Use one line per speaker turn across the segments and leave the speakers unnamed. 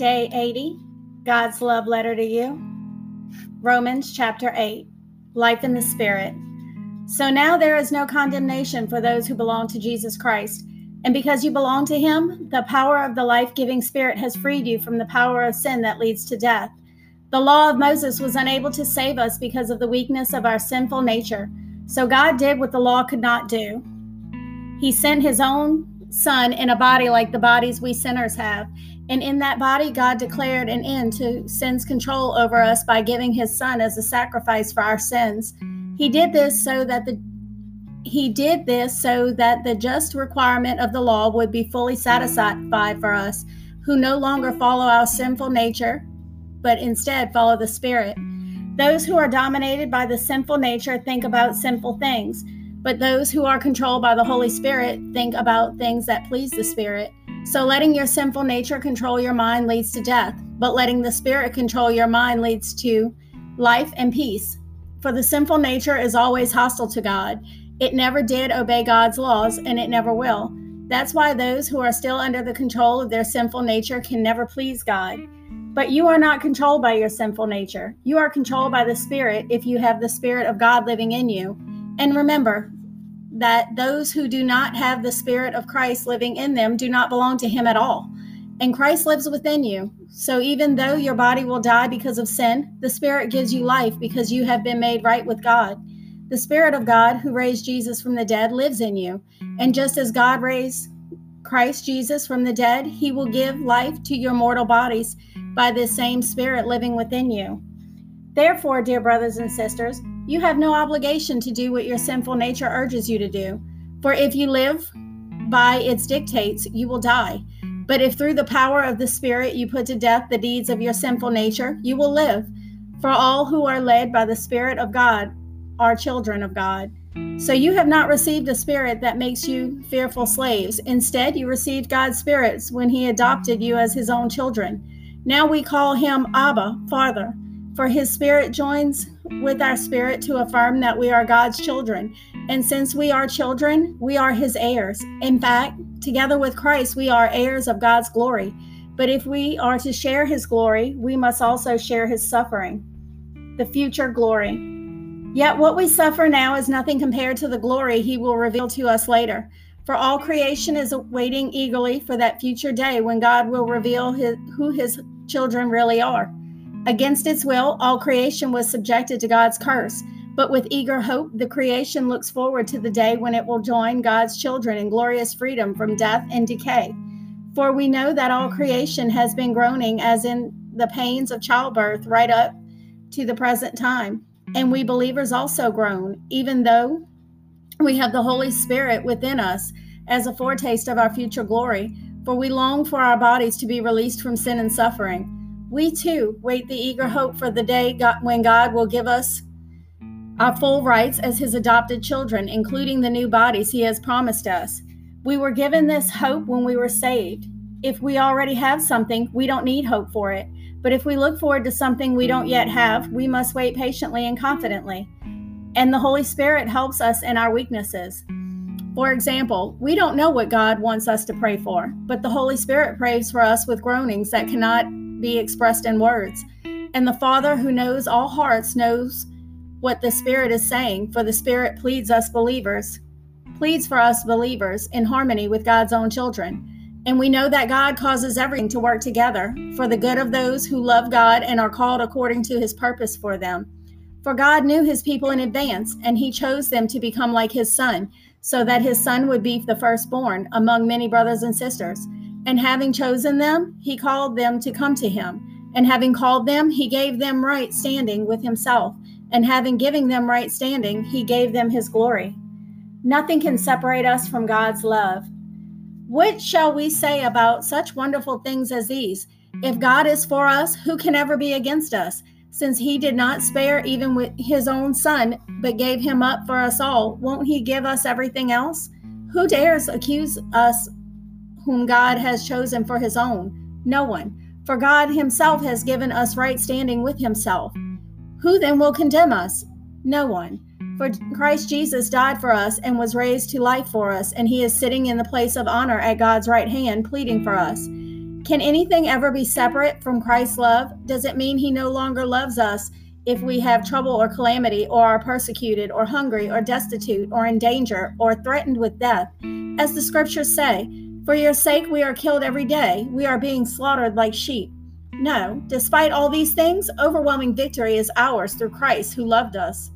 Day 80 God's Love Letter to You. Romans chapter 8 Life in the Spirit. So now there is no condemnation for those who belong to Jesus Christ. And because you belong to Him, the power of the life giving Spirit has freed you from the power of sin that leads to death. The law of Moses was unable to save us because of the weakness of our sinful nature. So God did what the law could not do. He sent His own Son in a body like the bodies we sinners have and in that body, God declared an end to sin's control over us by giving his son as a sacrifice for our sins. He did this so that the he did this so that the just requirement of the law would be fully satisfied for us, who no longer follow our sinful nature, but instead follow the Spirit. Those who are dominated by the sinful nature think about sinful things, but those who are controlled by the Holy Spirit think about things that please the Spirit. So, letting your sinful nature control your mind leads to death, but letting the Spirit control your mind leads to life and peace. For the sinful nature is always hostile to God. It never did obey God's laws, and it never will. That's why those who are still under the control of their sinful nature can never please God. But you are not controlled by your sinful nature. You are controlled by the Spirit if you have the Spirit of God living in you. And remember, that those who do not have the Spirit of Christ living in them do not belong to Him at all. And Christ lives within you. So even though your body will die because of sin, the Spirit gives you life because you have been made right with God. The Spirit of God, who raised Jesus from the dead, lives in you. And just as God raised Christ Jesus from the dead, He will give life to your mortal bodies by this same Spirit living within you. Therefore, dear brothers and sisters, you have no obligation to do what your sinful nature urges you to do. For if you live by its dictates, you will die. But if through the power of the Spirit you put to death the deeds of your sinful nature, you will live. For all who are led by the Spirit of God are children of God. So you have not received a spirit that makes you fearful slaves. Instead, you received God's spirits when He adopted you as His own children. Now we call Him Abba, Father. For his spirit joins with our spirit to affirm that we are God's children. And since we are children, we are his heirs. In fact, together with Christ, we are heirs of God's glory. But if we are to share his glory, we must also share his suffering, the future glory. Yet what we suffer now is nothing compared to the glory he will reveal to us later. For all creation is waiting eagerly for that future day when God will reveal his, who his children really are. Against its will, all creation was subjected to God's curse. But with eager hope, the creation looks forward to the day when it will join God's children in glorious freedom from death and decay. For we know that all creation has been groaning as in the pains of childbirth right up to the present time. And we believers also groan, even though we have the Holy Spirit within us as a foretaste of our future glory. For we long for our bodies to be released from sin and suffering we too wait the eager hope for the day God, when God will give us our full rights as His adopted children, including the new bodies He has promised us. We were given this hope when we were saved. If we already have something, we don't need hope for it. But if we look forward to something we don't yet have, we must wait patiently and confidently. And the Holy Spirit helps us in our weaknesses. For example, we don't know what God wants us to pray for, but the Holy Spirit prays for us with groanings that cannot be expressed in words. And the Father who knows all hearts knows what the Spirit is saying, for the Spirit pleads us believers, pleads for us believers in harmony with God's own children. And we know that God causes everything to work together for the good of those who love God and are called according to his purpose for them. For God knew his people in advance, and he chose them to become like his son, so that his son would be the firstborn among many brothers and sisters. And having chosen them, he called them to come to him. And having called them, he gave them right standing with himself. And having given them right standing, he gave them his glory. Nothing can separate us from God's love. What shall we say about such wonderful things as these? If God is for us, who can ever be against us? Since he did not spare even with his own son, but gave him up for us all, won't he give us everything else? Who dares accuse us whom God has chosen for his own? No one. For God himself has given us right standing with himself. Who then will condemn us? No one. For Christ Jesus died for us and was raised to life for us, and he is sitting in the place of honor at God's right hand, pleading for us. Can anything ever be separate from Christ's love? Does it mean he no longer loves us if we have trouble or calamity, or are persecuted, or hungry, or destitute, or in danger, or threatened with death? As the scriptures say, For your sake we are killed every day, we are being slaughtered like sheep. No, despite all these things, overwhelming victory is ours through Christ who loved us.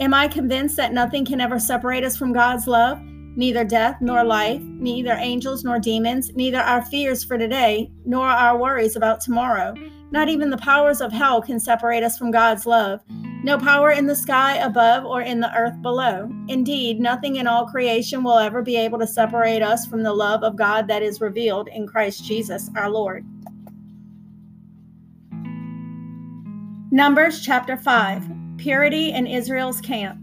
Am I convinced that nothing can ever separate us from God's love? Neither death nor life, neither angels nor demons, neither our fears for today, nor our worries about tomorrow. Not even the powers of hell can separate us from God's love. No power in the sky above or in the earth below. Indeed, nothing in all creation will ever be able to separate us from the love of God that is revealed in Christ Jesus our Lord. Numbers chapter 5 Purity in Israel's camp.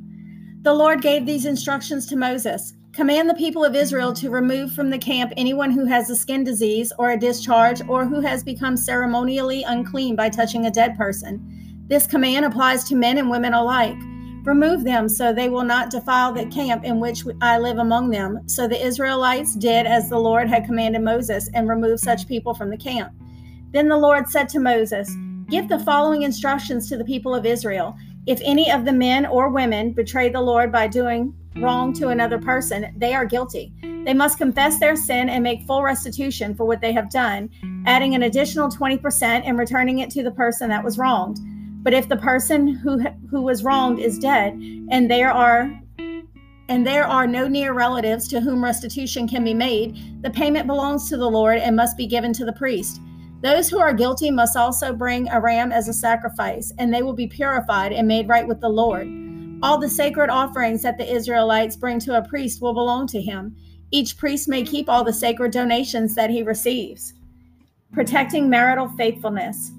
The Lord gave these instructions to Moses. Command the people of Israel to remove from the camp anyone who has a skin disease or a discharge or who has become ceremonially unclean by touching a dead person. This command applies to men and women alike. Remove them so they will not defile the camp in which I live among them. So the Israelites did as the Lord had commanded Moses and removed such people from the camp. Then the Lord said to Moses, Give the following instructions to the people of Israel. If any of the men or women betray the Lord by doing wrong to another person, they are guilty. They must confess their sin and make full restitution for what they have done, adding an additional 20% and returning it to the person that was wronged. But if the person who who was wronged is dead and there are and there are no near relatives to whom restitution can be made, the payment belongs to the Lord and must be given to the priest. Those who are guilty must also bring a ram as a sacrifice, and they will be purified and made right with the Lord. All the sacred offerings that the Israelites bring to a priest will belong to him. Each priest may keep all the sacred donations that he receives. Protecting marital faithfulness.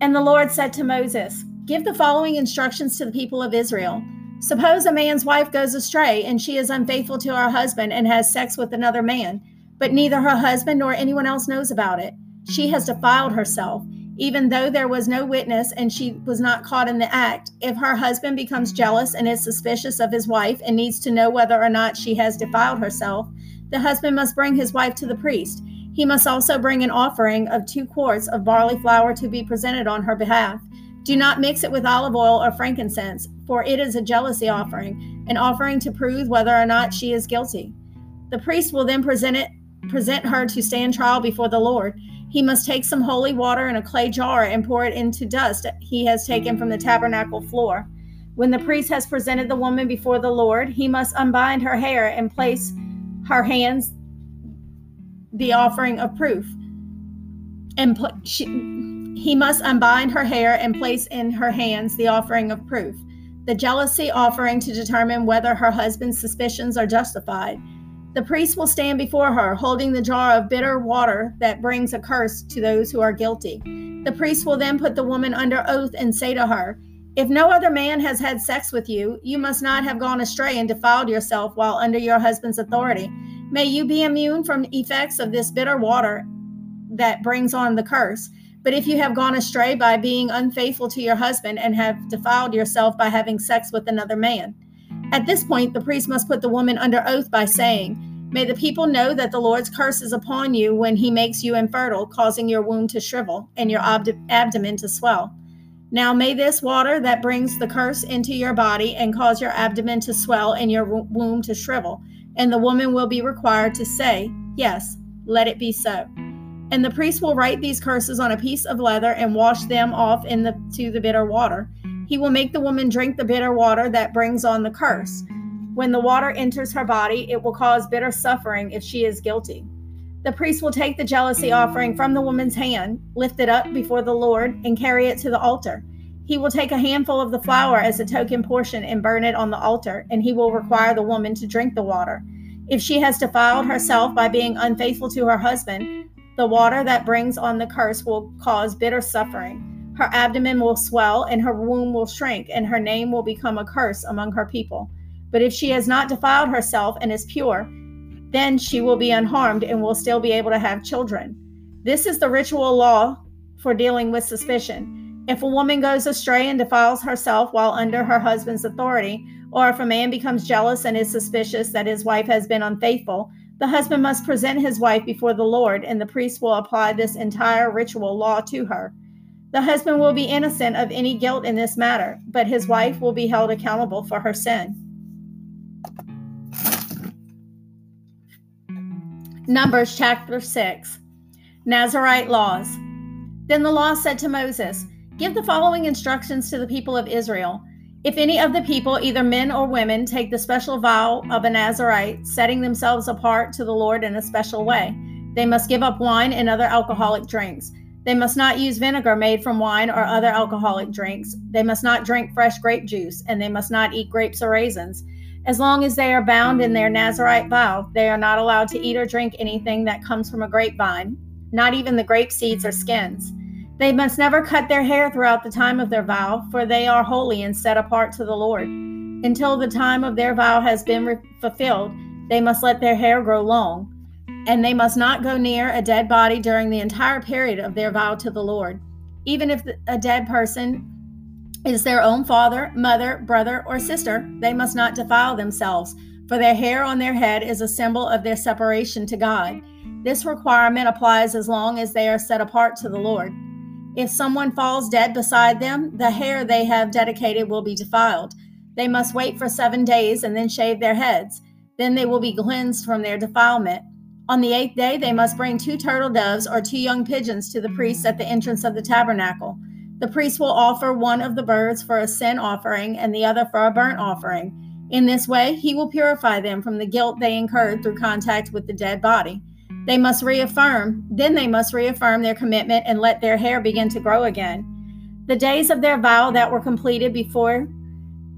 And the Lord said to Moses, Give the following instructions to the people of Israel. Suppose a man's wife goes astray and she is unfaithful to her husband and has sex with another man, but neither her husband nor anyone else knows about it. She has defiled herself even though there was no witness and she was not caught in the act. If her husband becomes jealous and is suspicious of his wife and needs to know whether or not she has defiled herself, the husband must bring his wife to the priest. He must also bring an offering of two quarts of barley flour to be presented on her behalf. Do not mix it with olive oil or frankincense, for it is a jealousy offering, an offering to prove whether or not she is guilty. The priest will then present it present her to stand trial before the Lord. He must take some holy water in a clay jar and pour it into dust he has taken from the tabernacle floor. When the priest has presented the woman before the Lord, he must unbind her hair and place her hands the offering of proof. And pl- she, he must unbind her hair and place in her hands the offering of proof, the jealousy offering to determine whether her husband's suspicions are justified. The priest will stand before her, holding the jar of bitter water that brings a curse to those who are guilty. The priest will then put the woman under oath and say to her, If no other man has had sex with you, you must not have gone astray and defiled yourself while under your husband's authority. May you be immune from effects of this bitter water that brings on the curse. But if you have gone astray by being unfaithful to your husband and have defiled yourself by having sex with another man, at this point, the priest must put the woman under oath by saying, May the people know that the Lord's curse is upon you when he makes you infertile, causing your womb to shrivel and your abdomen to swell. Now may this water that brings the curse into your body and cause your abdomen to swell and your womb to shrivel. And the woman will be required to say, Yes, let it be so. And the priest will write these curses on a piece of leather and wash them off into the, to the bitter water. He will make the woman drink the bitter water that brings on the curse. When the water enters her body, it will cause bitter suffering if she is guilty. The priest will take the jealousy offering from the woman's hand, lift it up before the Lord, and carry it to the altar. He will take a handful of the flour as a token portion and burn it on the altar, and he will require the woman to drink the water. If she has defiled herself by being unfaithful to her husband, the water that brings on the curse will cause bitter suffering. Her abdomen will swell, and her womb will shrink, and her name will become a curse among her people. But if she has not defiled herself and is pure, then she will be unharmed and will still be able to have children. This is the ritual law for dealing with suspicion. If a woman goes astray and defiles herself while under her husband's authority, or if a man becomes jealous and is suspicious that his wife has been unfaithful, The husband must present his wife before the Lord, and the priest will apply this entire ritual law to her. The husband will be innocent of any guilt in this matter, but his wife will be held accountable for her sin. Numbers chapter 6 Nazarite laws. Then the law said to Moses, Give the following instructions to the people of Israel. If any of the people, either men or women, take the special vow of a Nazarite, setting themselves apart to the Lord in a special way, they must give up wine and other alcoholic drinks. They must not use vinegar made from wine or other alcoholic drinks. They must not drink fresh grape juice, and they must not eat grapes or raisins. As long as they are bound in their Nazarite vow, they are not allowed to eat or drink anything that comes from a grapevine, not even the grape seeds or skins. They must never cut their hair throughout the time of their vow, for they are holy and set apart to the Lord. Until the time of their vow has been re- fulfilled, they must let their hair grow long and they must not go near a dead body during the entire period of their vow to the Lord. Even if a dead person is their own father, mother, brother, or sister, they must not defile themselves, for their hair on their head is a symbol of their separation to God. This requirement applies as long as they are set apart to the Lord. If someone falls dead beside them, the hair they have dedicated will be defiled. They must wait for seven days and then shave their heads. Then they will be cleansed from their defilement. On the eighth day, they must bring two turtle doves or two young pigeons to the priest at the entrance of the tabernacle. The priest will offer one of the birds for a sin offering and the other for a burnt offering. In this way, he will purify them from the guilt they incurred through contact with the dead body. They must reaffirm, then they must reaffirm their commitment and let their hair begin to grow again. The days of their vow that were completed before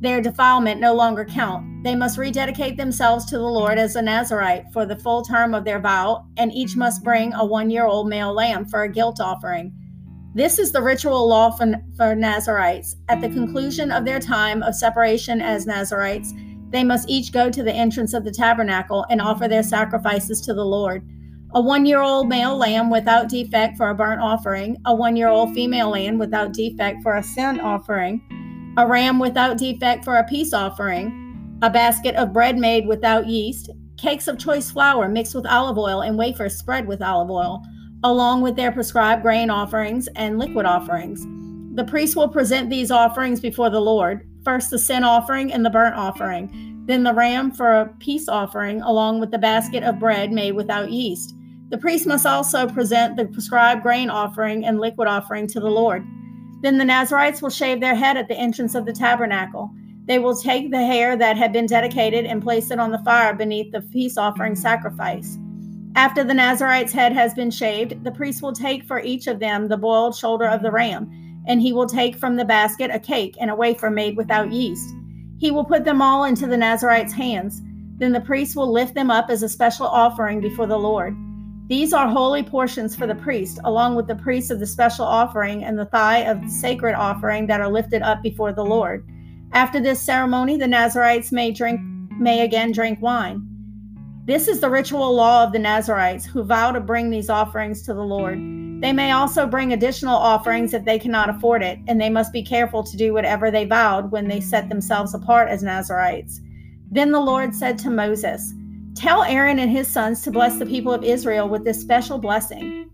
their defilement no longer count. They must rededicate themselves to the Lord as a Nazarite for the full term of their vow, and each must bring a one year old male lamb for a guilt offering. This is the ritual law for, for Nazarites. At the conclusion of their time of separation as Nazarites, they must each go to the entrance of the tabernacle and offer their sacrifices to the Lord. A one year old male lamb without defect for a burnt offering, a one year old female lamb without defect for a sin offering, a ram without defect for a peace offering, a basket of bread made without yeast, cakes of choice flour mixed with olive oil and wafers spread with olive oil, along with their prescribed grain offerings and liquid offerings. The priest will present these offerings before the Lord. First the sin offering and the burnt offering, then the ram for a peace offering, along with the basket of bread made without yeast. The priest must also present the prescribed grain offering and liquid offering to the Lord. Then the Nazarites will shave their head at the entrance of the tabernacle. They will take the hair that had been dedicated and place it on the fire beneath the peace offering sacrifice. After the Nazarite's head has been shaved, the priest will take for each of them the boiled shoulder of the ram, and he will take from the basket a cake and a wafer made without yeast. He will put them all into the Nazarite's hands. Then the priest will lift them up as a special offering before the Lord. These are holy portions for the priest, along with the priest of the special offering and the thigh of the sacred offering that are lifted up before the Lord. After this ceremony, the Nazarites may drink may again drink wine. This is the ritual law of the Nazarites who vow to bring these offerings to the Lord. They may also bring additional offerings if they cannot afford it, and they must be careful to do whatever they vowed when they set themselves apart as Nazarites. Then the Lord said to Moses, Tell Aaron and his sons to bless the people of Israel with this special blessing.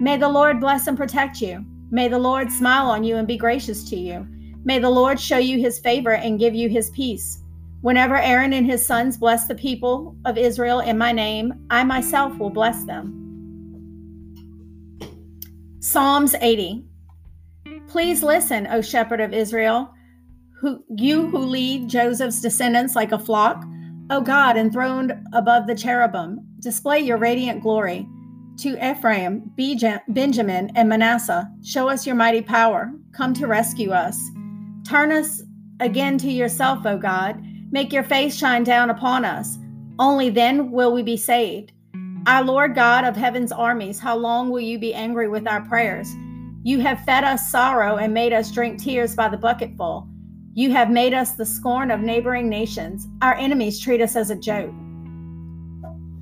May the Lord bless and protect you. May the Lord smile on you and be gracious to you. May the Lord show you his favor and give you his peace. Whenever Aaron and his sons bless the people of Israel in my name, I myself will bless them. Psalms 80. Please listen, O shepherd of Israel, who, you who lead Joseph's descendants like a flock. O God, enthroned above the cherubim, display your radiant glory. To Ephraim, Benjamin, and Manasseh, show us your mighty power. Come to rescue us. Turn us again to yourself, O God. Make your face shine down upon us. Only then will we be saved. Our Lord God of heaven's armies, how long will you be angry with our prayers? You have fed us sorrow and made us drink tears by the bucketful. You have made us the scorn of neighboring nations. Our enemies treat us as a joke.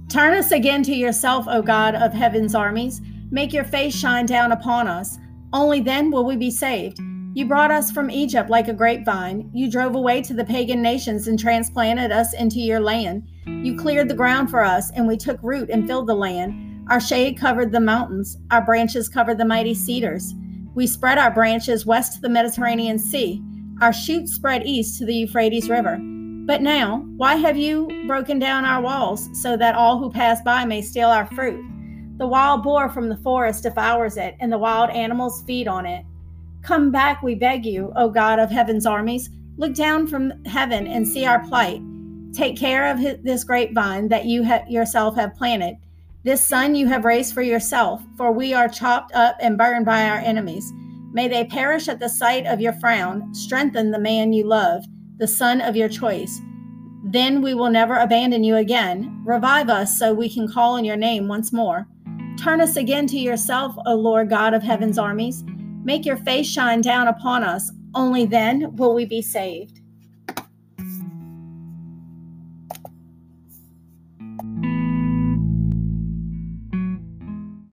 Turn us again to yourself, O God of heaven's armies. Make your face shine down upon us. Only then will we be saved. You brought us from Egypt like a grapevine. You drove away to the pagan nations and transplanted us into your land. You cleared the ground for us, and we took root and filled the land. Our shade covered the mountains, our branches covered the mighty cedars. We spread our branches west to the Mediterranean Sea. Our shoots spread east to the Euphrates River. But now, why have you broken down our walls so that all who pass by may steal our fruit? The wild boar from the forest devours it, and the wild animals feed on it. Come back, we beg you, O God of heaven's armies. Look down from heaven and see our plight. Take care of this grapevine that you ha- yourself have planted. This son you have raised for yourself, for we are chopped up and burned by our enemies. May they perish at the sight of your frown. Strengthen the man you love, the son of your choice. Then we will never abandon you again. Revive us so we can call on your name once more. Turn us again to yourself, O Lord God of heaven's armies. Make your face shine down upon us. Only then will we be saved.